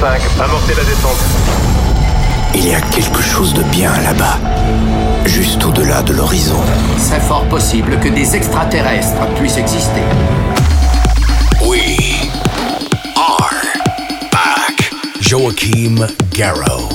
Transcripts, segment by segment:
5, amorcez la descente. Il y a quelque chose de bien là-bas, juste au-delà de l'horizon. C'est fort possible que des extraterrestres puissent exister. We are back. Joachim Garrow.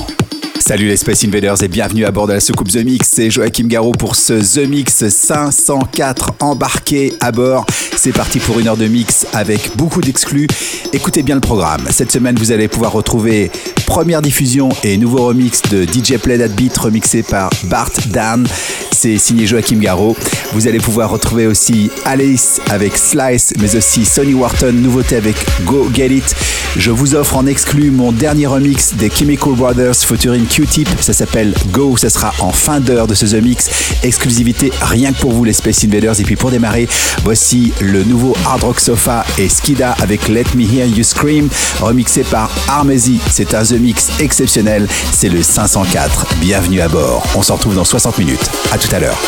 Salut les Space Invaders et bienvenue à bord de la soucoupe The Mix. C'est Joachim Garraud pour ce The Mix 504 embarqué à bord. C'est parti pour une heure de mix avec beaucoup d'exclus. Écoutez bien le programme. Cette semaine, vous allez pouvoir retrouver première diffusion et nouveau remix de DJ Play That Beat remixé par Bart Dan. C'est signé Joachim Garraud. Vous allez pouvoir retrouver aussi Alice avec Slice, mais aussi Sonny Wharton, nouveauté avec Go Get It. Je vous offre en exclu mon dernier remix des Chemical Brothers featuring Q-Tip. Ça s'appelle Go. Ça sera en fin d'heure de ce The Mix. Exclusivité rien que pour vous, les Space Invaders. Et puis pour démarrer, voici le nouveau Hard Rock Sofa et Skida avec Let Me Hear You Scream, remixé par Armezi. C'est un The Mix exceptionnel. C'est le 504. Bienvenue à bord. On se retrouve dans 60 minutes. À tout à l'heure.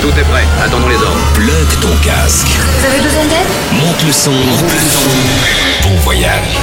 Tout est prêt, attendons les ordres. Plug ton casque. Vous avez besoin d'aide? Monte le son. Monte le son. Bon voyage.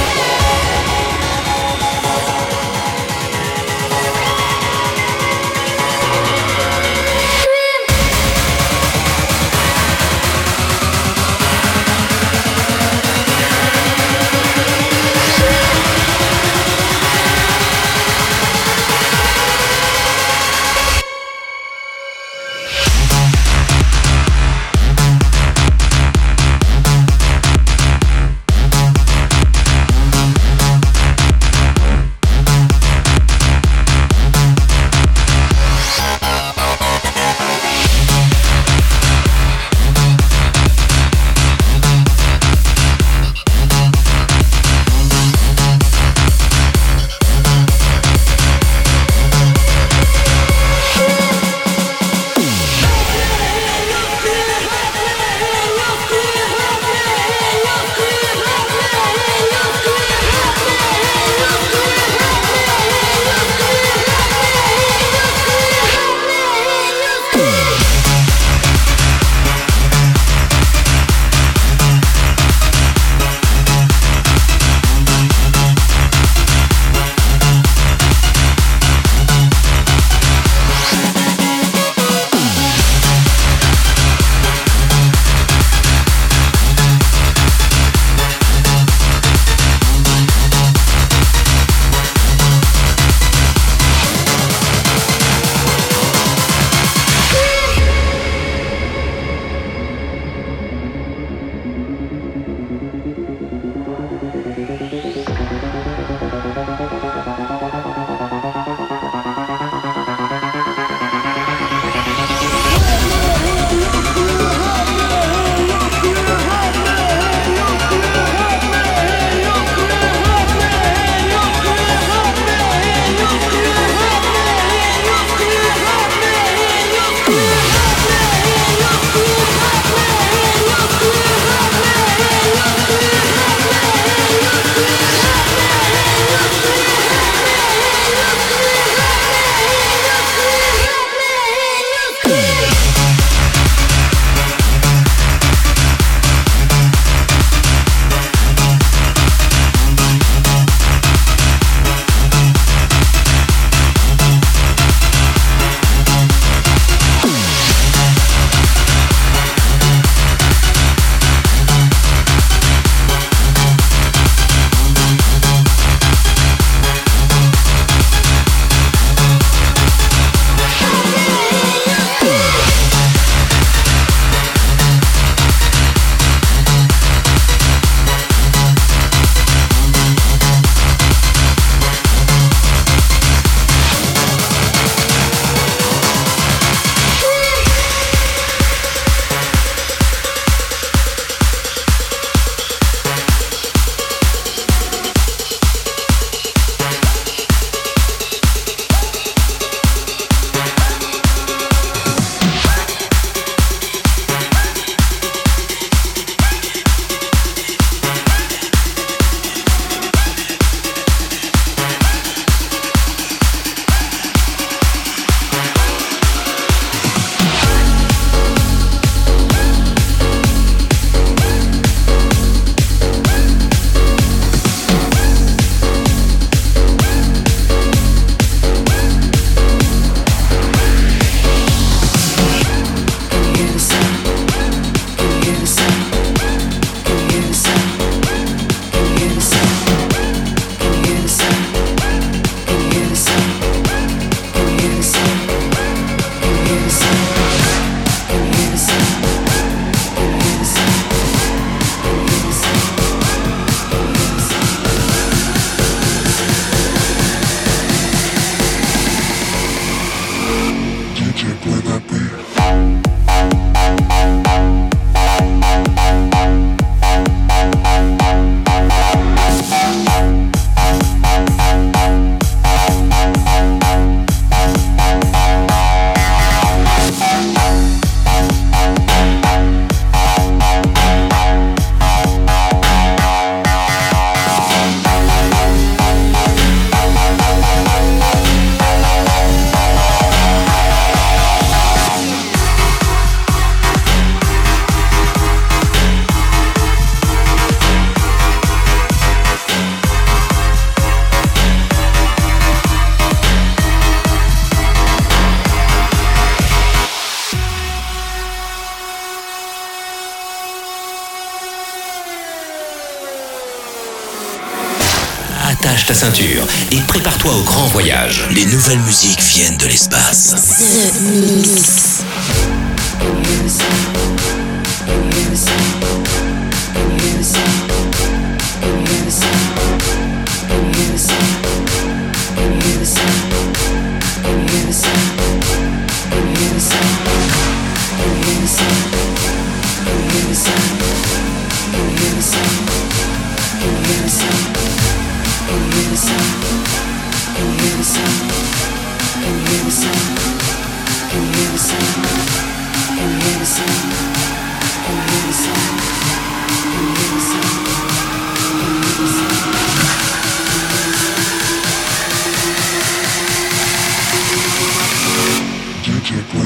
Prépare-toi au grand voyage. Les nouvelles musiques viennent de l'espace.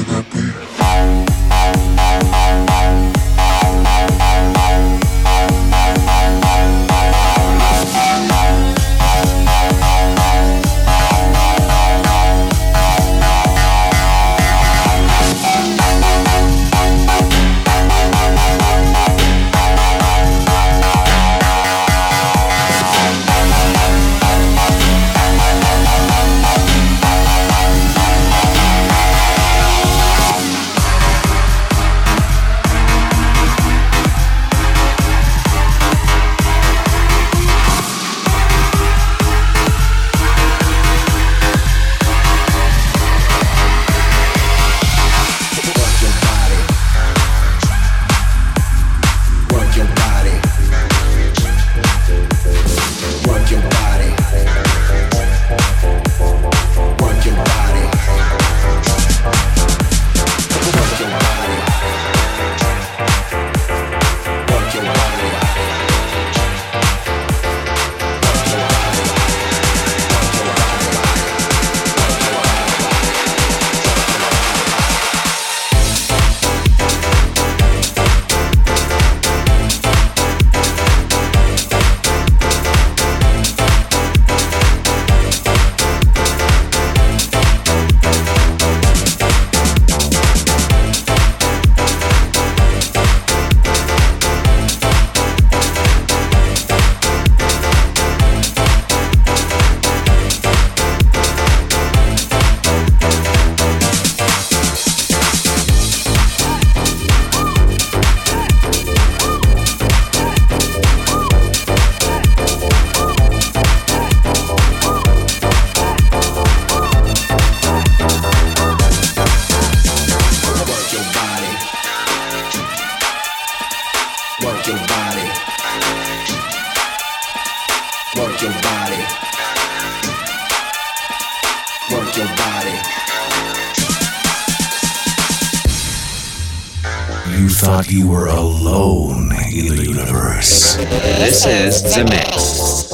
that be? thought you were alone in the universe. This is The Mix.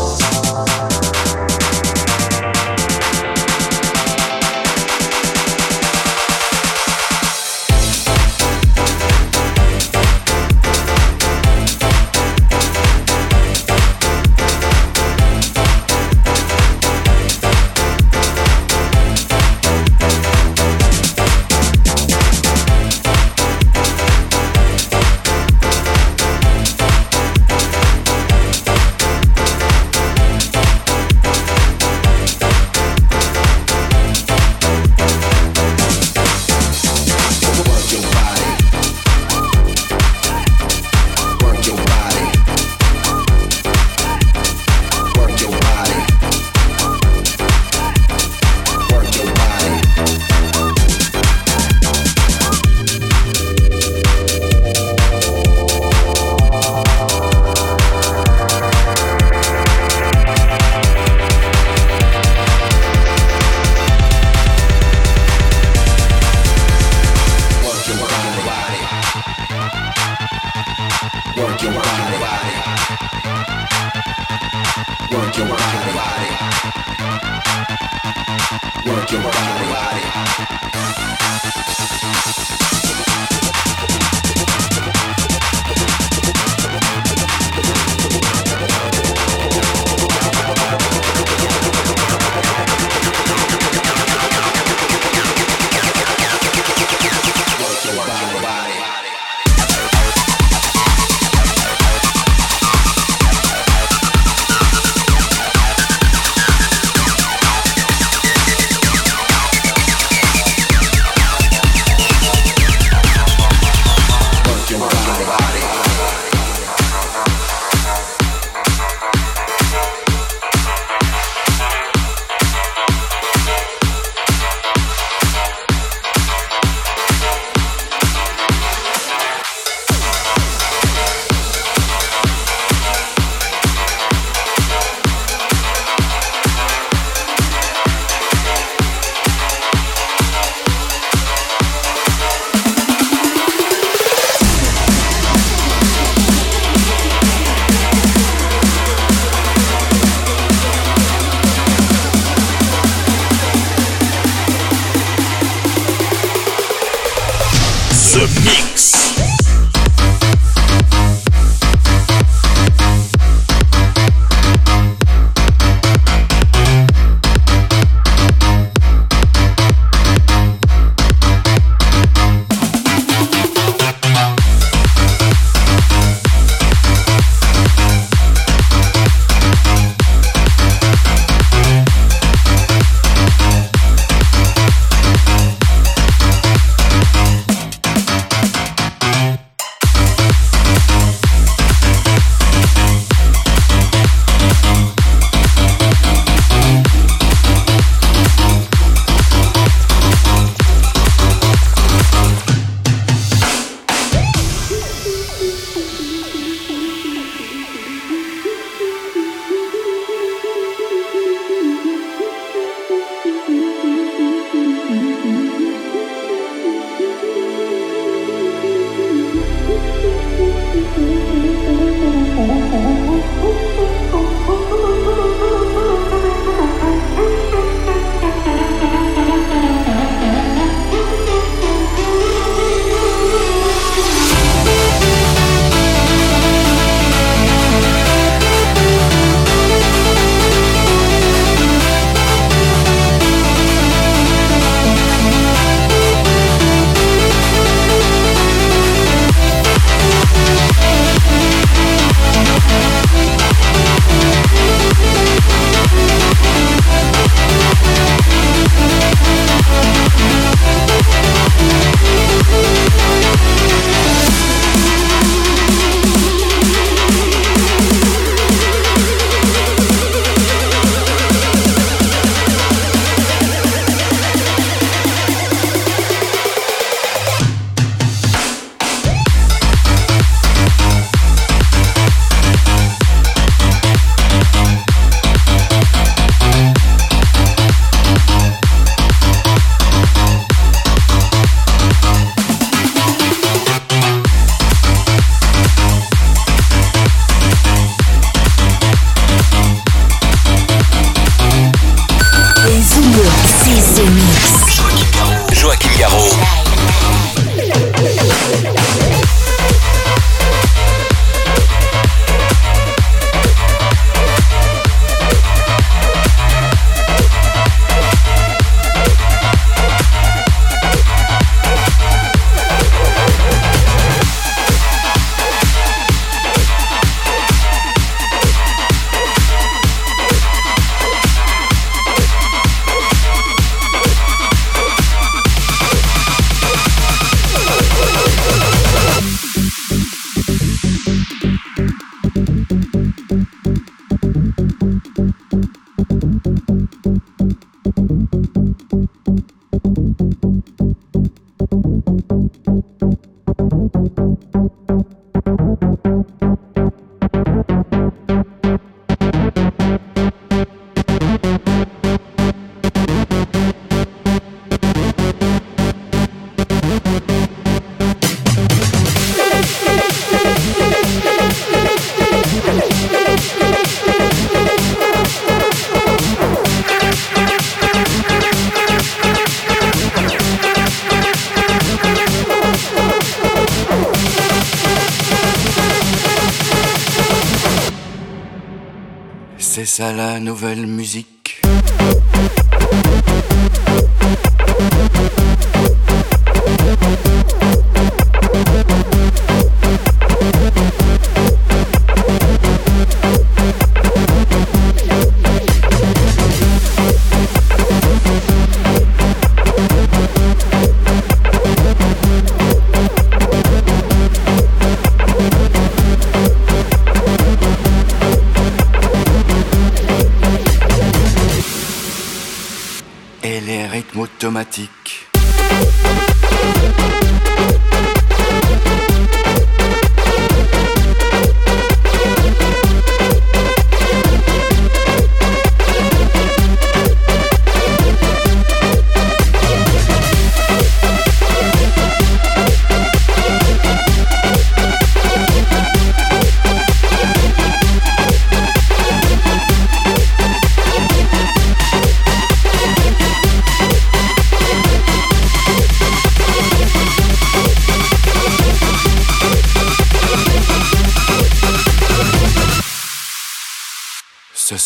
Automatique.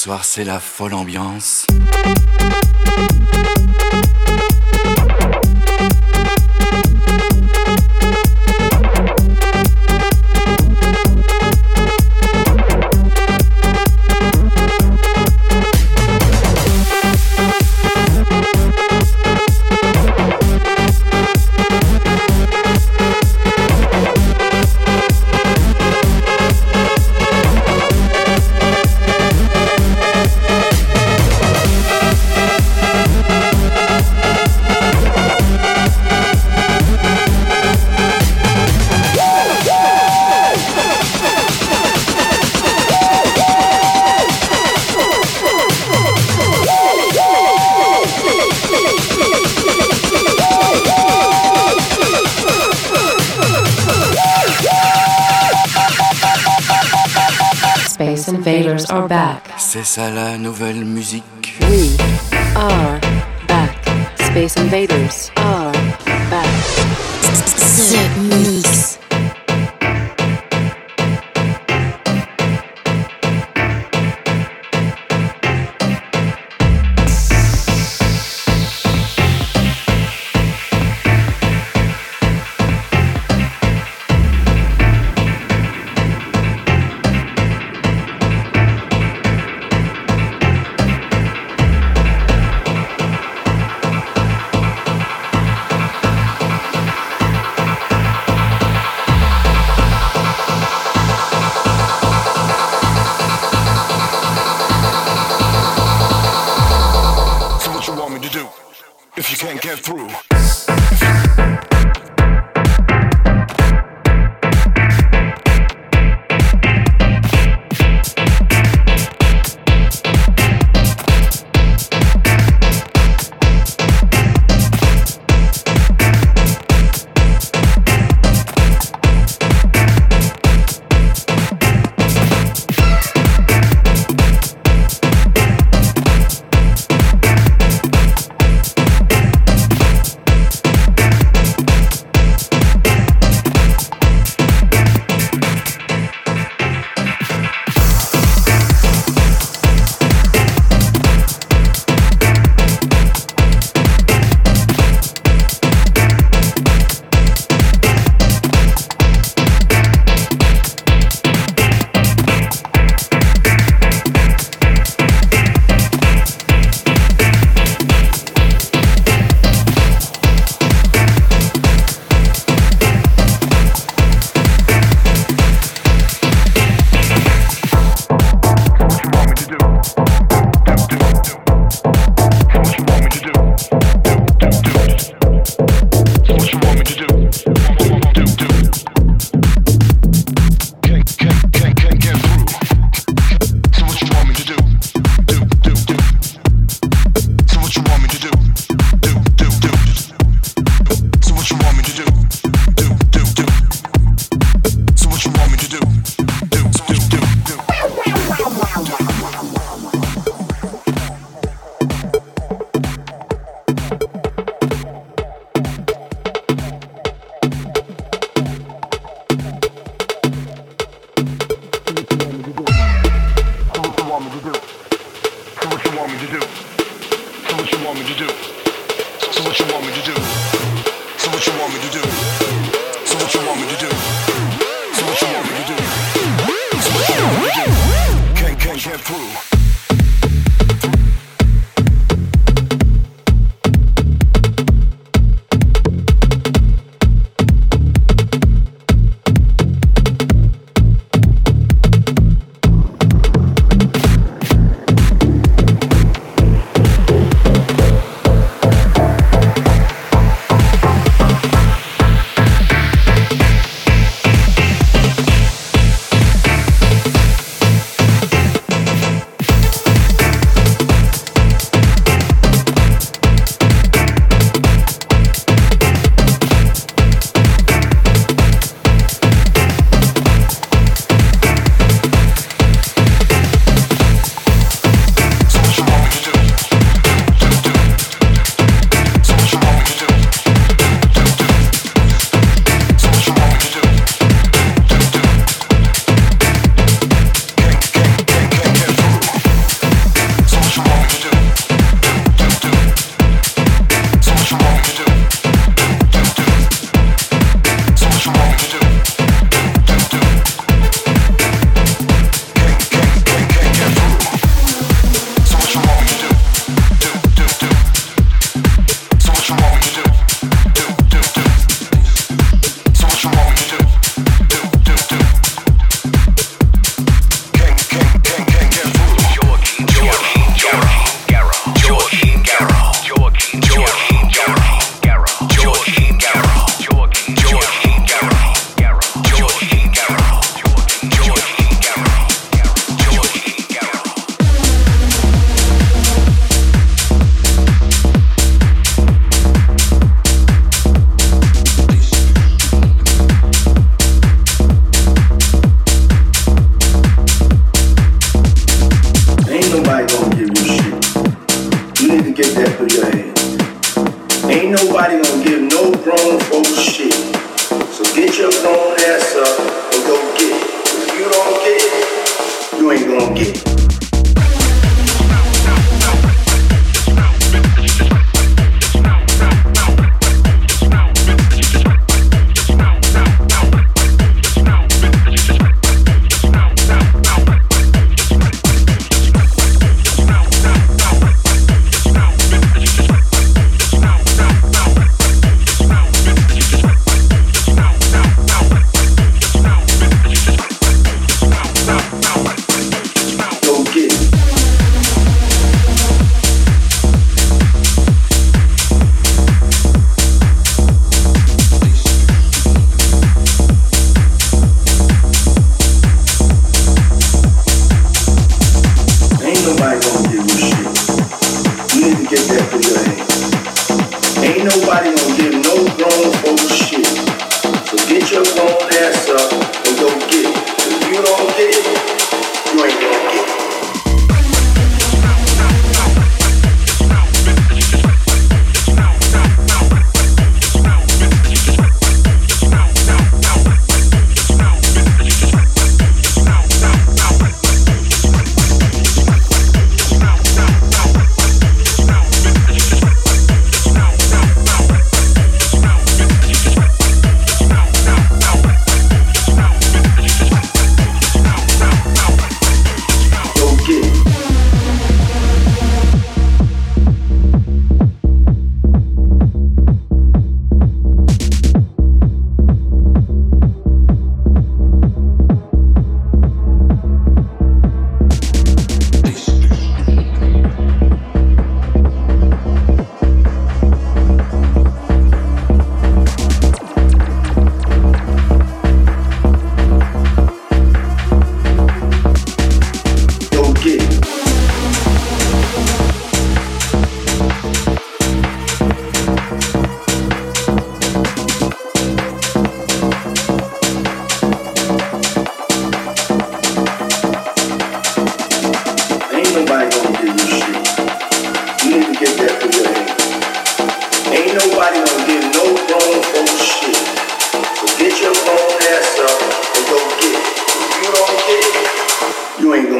Soir c'est la folle ambiance. C'est ça la nouvelle musique. We are back. Space Invaders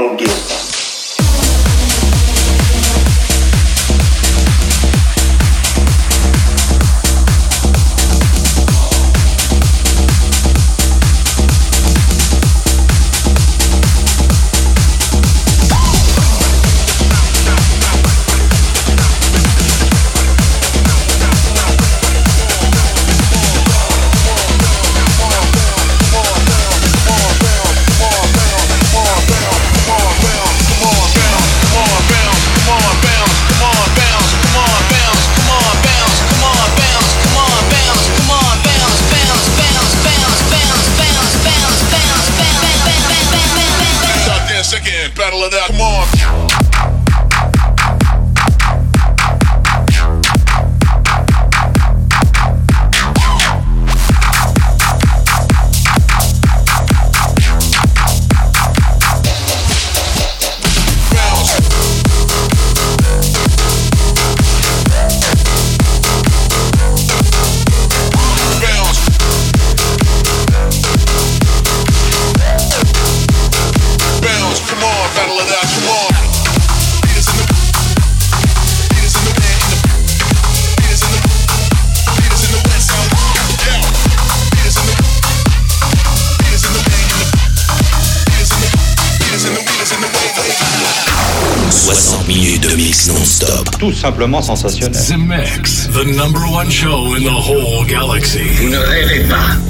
don't give simplement sensationnel. The Mix, the number one show in the whole galaxy. Vous ne rêvez pas.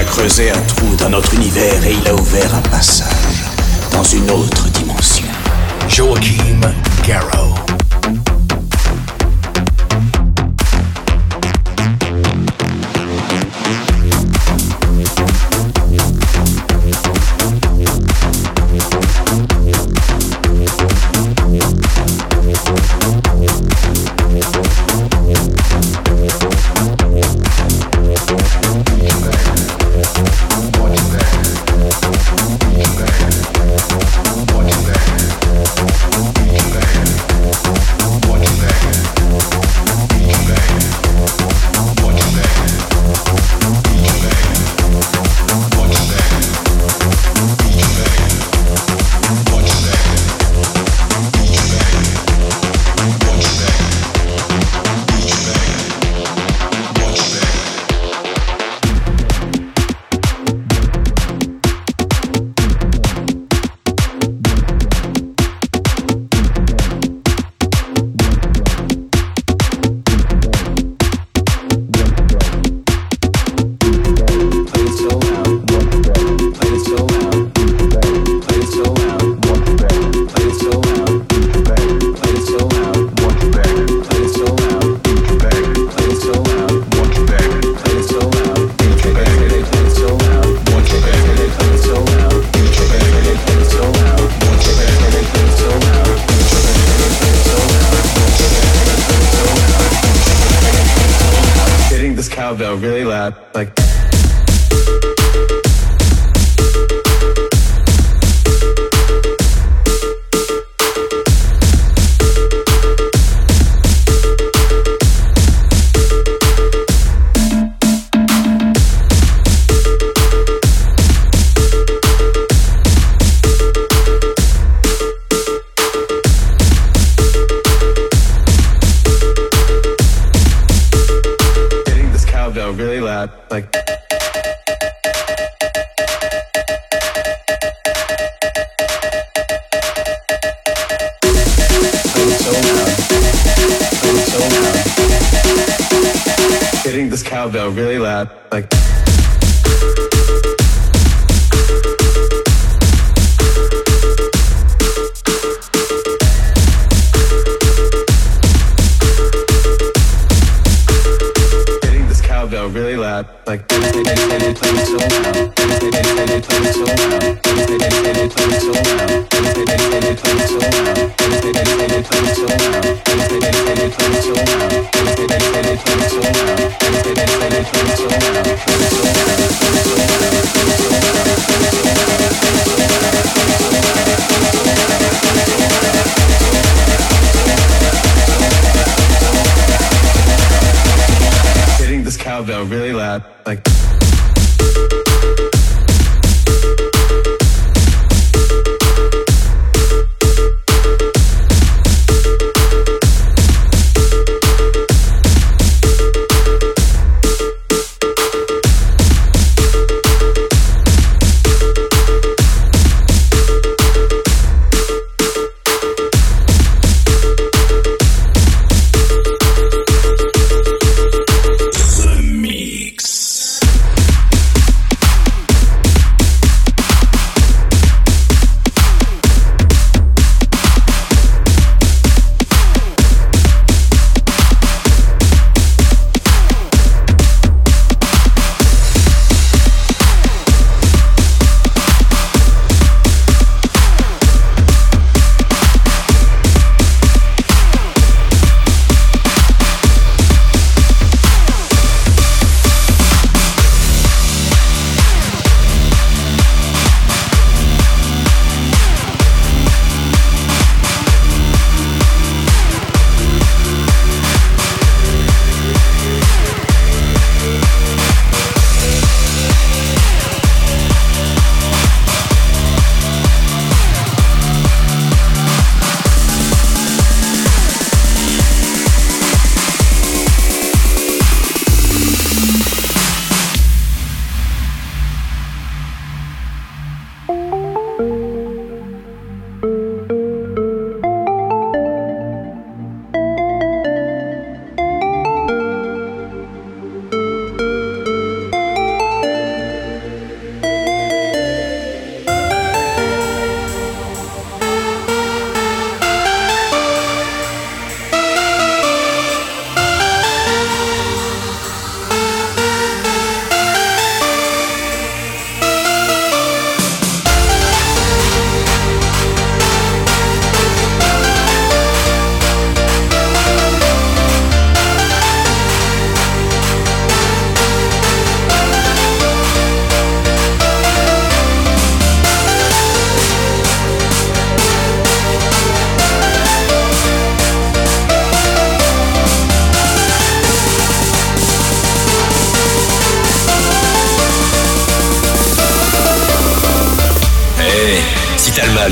A creusé un trou dans notre univers et il a ouvert un passage dans une autre dimension. Joachim Garrow.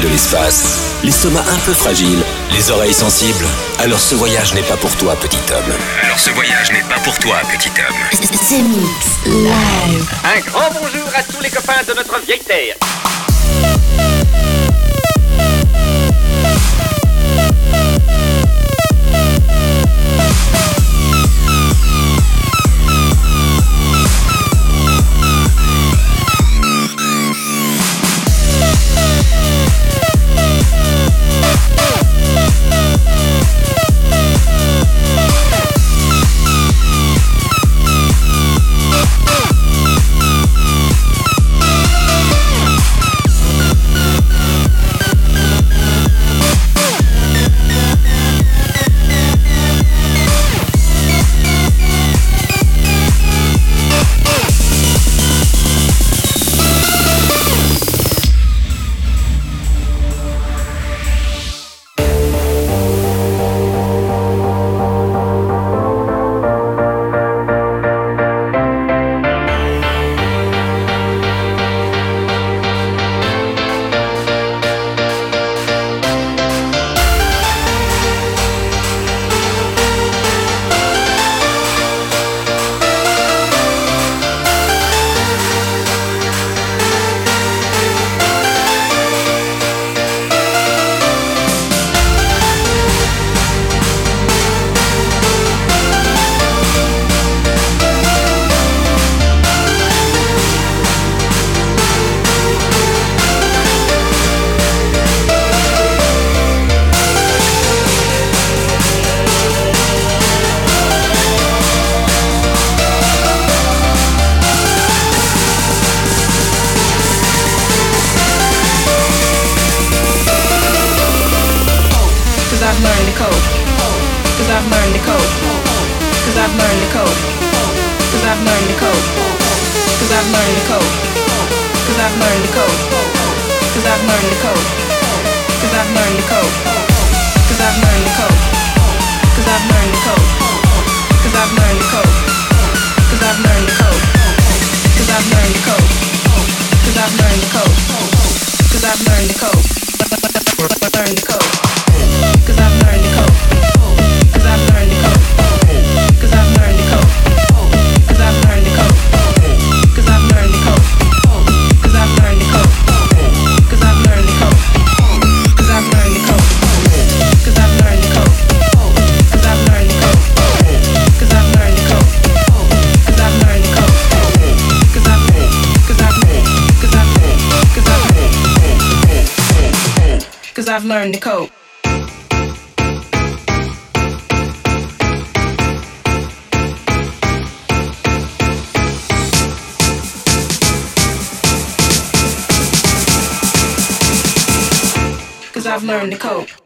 De l'espace. L'estomac un peu fragile, les oreilles sensibles. Alors ce voyage n'est pas pour toi, petit homme. Alors ce voyage n'est pas pour toi, petit homme. The Mix Live. Un grand bonjour à tous les copains de notre vieille terre. learn to cope.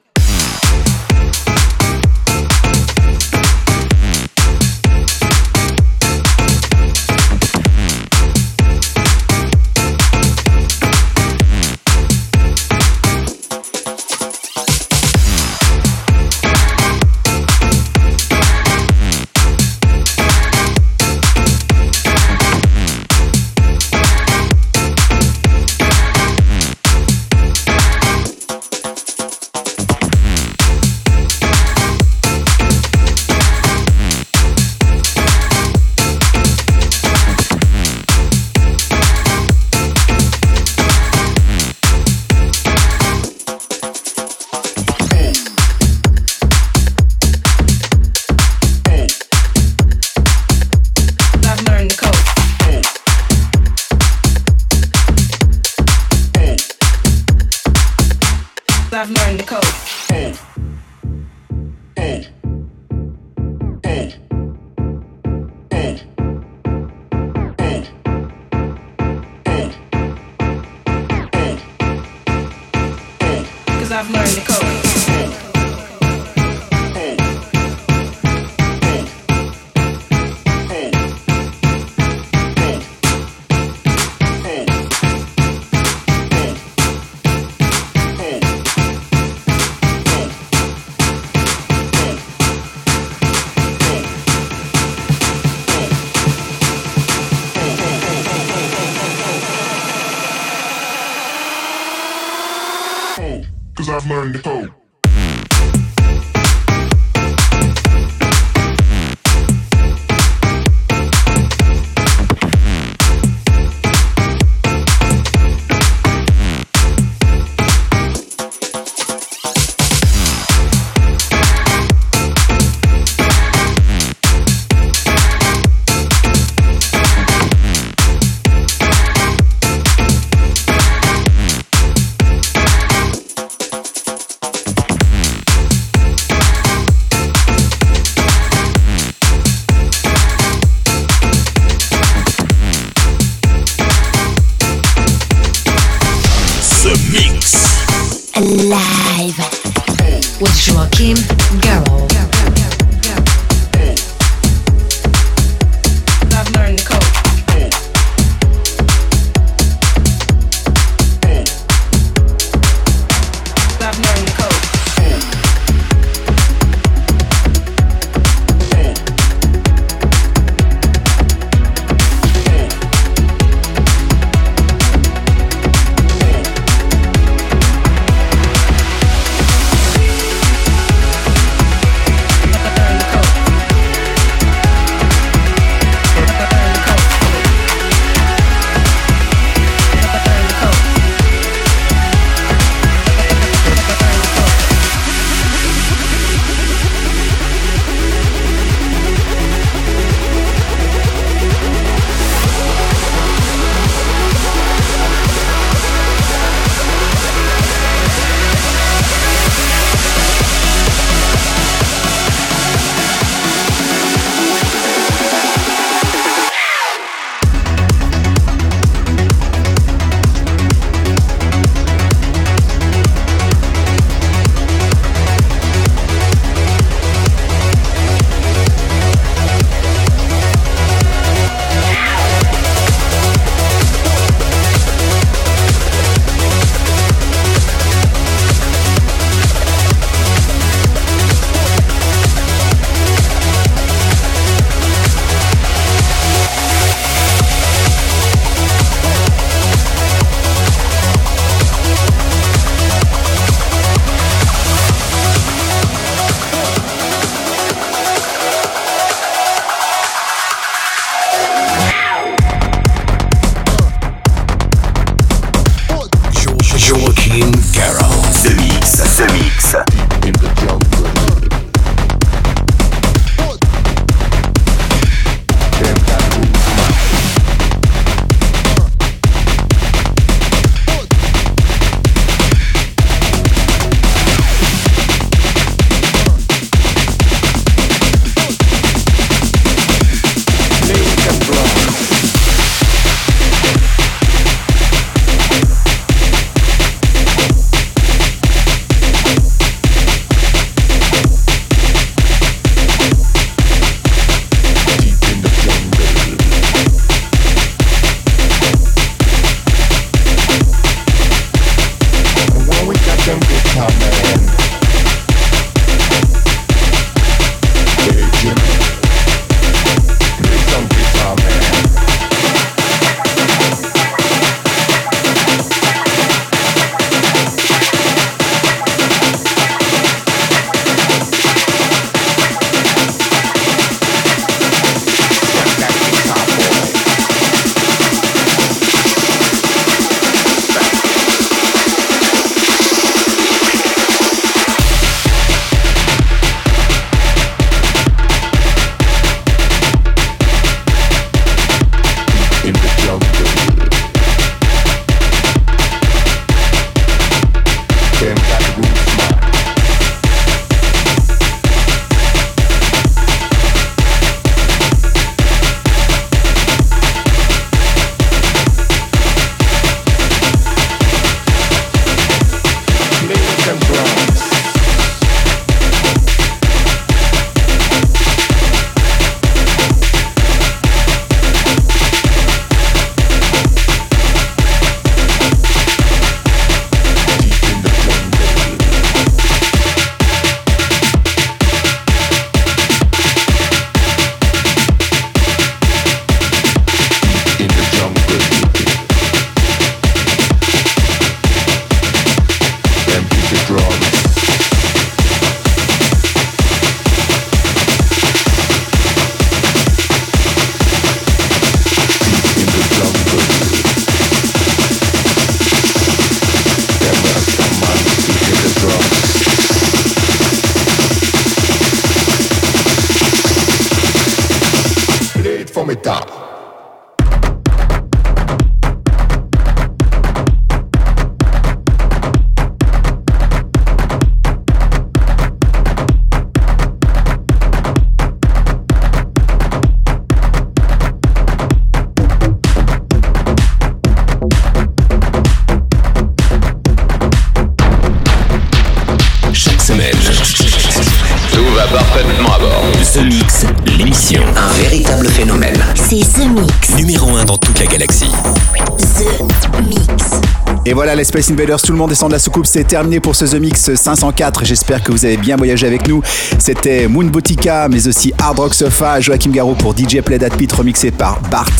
Space Invaders, tout le monde descend de la soucoupe. C'est terminé pour ce The Mix 504. J'espère que vous avez bien voyagé avec nous. C'était Moon Botica, mais aussi Hard Rock Sofa, Joachim Garou pour DJ Play That Pit, remixé par Bart,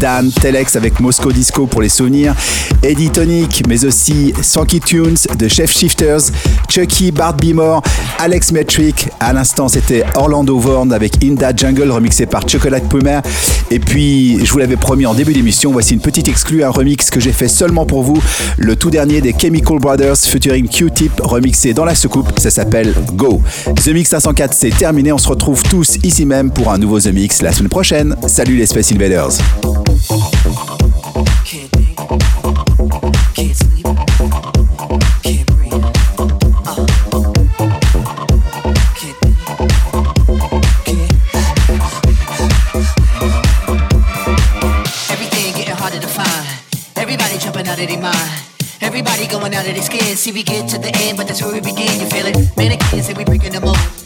Dan, Telex avec Moscow Disco pour les souvenirs, Eddie Tonic, mais aussi Sanky Tunes de Chef Shifters, Chucky, Bart Beemore, Alex Metric. À l'instant, c'était Orlando Vorn avec Inda Jungle, remixé par Chocolate Pumer. Et puis, je vous l'avais promis en début d'émission, voici une petite exclue, un remix que j'ai fait seulement pour vous le tout dernier des Chemical Brothers featuring Q-Tip remixé dans la soucoupe, ça s'appelle Go. The Mix 504 c'est terminé, on se retrouve tous ici même pour un nouveau The Mix la semaine prochaine. Salut les Space Invaders. See, we get to the end, but that's where we begin. You feel it? Mannequins, say we breaking the mold.